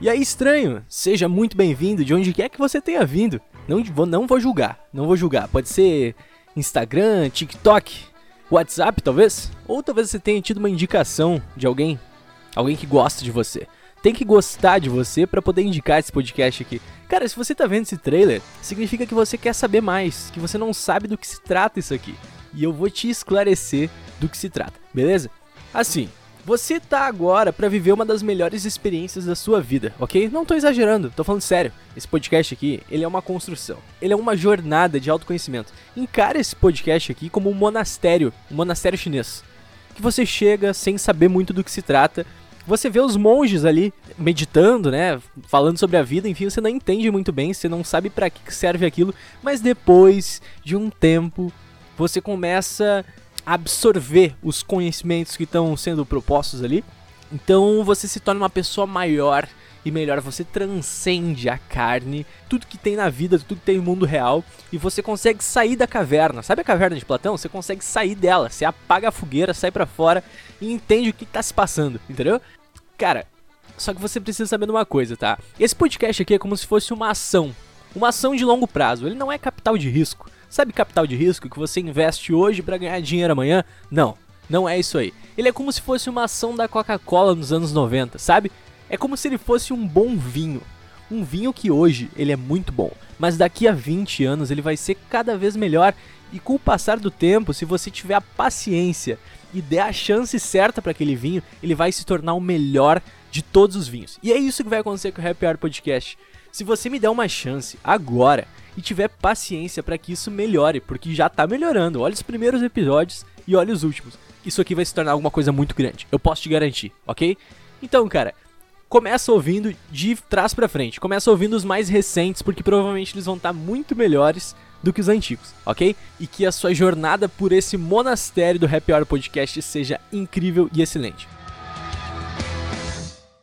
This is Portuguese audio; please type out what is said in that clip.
E aí, estranho, seja muito bem-vindo de onde quer que você tenha vindo. Não vou, não vou julgar, não vou julgar. Pode ser Instagram, TikTok, WhatsApp, talvez? Ou talvez você tenha tido uma indicação de alguém, alguém que gosta de você. Tem que gostar de você para poder indicar esse podcast aqui. Cara, se você tá vendo esse trailer, significa que você quer saber mais, que você não sabe do que se trata isso aqui. E eu vou te esclarecer do que se trata, beleza? Assim, você tá agora para viver uma das melhores experiências da sua vida, ok? Não tô exagerando, tô falando sério. Esse podcast aqui, ele é uma construção. Ele é uma jornada de autoconhecimento. Encare esse podcast aqui como um monastério, um monastério chinês. Que você chega sem saber muito do que se trata. Você vê os monges ali meditando, né, falando sobre a vida, enfim, você não entende muito bem, você não sabe para que serve aquilo, mas depois de um tempo, você começa absorver os conhecimentos que estão sendo propostos ali. Então você se torna uma pessoa maior e melhor, você transcende a carne, tudo que tem na vida, tudo que tem no mundo real, e você consegue sair da caverna. Sabe a caverna de Platão? Você consegue sair dela, você apaga a fogueira, sai para fora e entende o que tá se passando, entendeu? Cara, só que você precisa saber de uma coisa, tá? Esse podcast aqui é como se fosse uma ação, uma ação de longo prazo. Ele não é capital de risco. Sabe capital de risco que você investe hoje para ganhar dinheiro amanhã? Não, não é isso aí. Ele é como se fosse uma ação da Coca-Cola nos anos 90, sabe? É como se ele fosse um bom vinho. Um vinho que hoje ele é muito bom, mas daqui a 20 anos ele vai ser cada vez melhor e com o passar do tempo, se você tiver a paciência e der a chance certa para aquele vinho, ele vai se tornar o melhor de todos os vinhos. E é isso que vai acontecer com o Happy Hour Podcast. Se você me der uma chance agora e tiver paciência para que isso melhore, porque já tá melhorando. Olha os primeiros episódios e olha os últimos. Isso aqui vai se tornar alguma coisa muito grande. Eu posso te garantir, ok? Então, cara, começa ouvindo de trás para frente. Começa ouvindo os mais recentes, porque provavelmente eles vão estar tá muito melhores do que os antigos, ok? E que a sua jornada por esse monastério do Happy Hour Podcast seja incrível e excelente.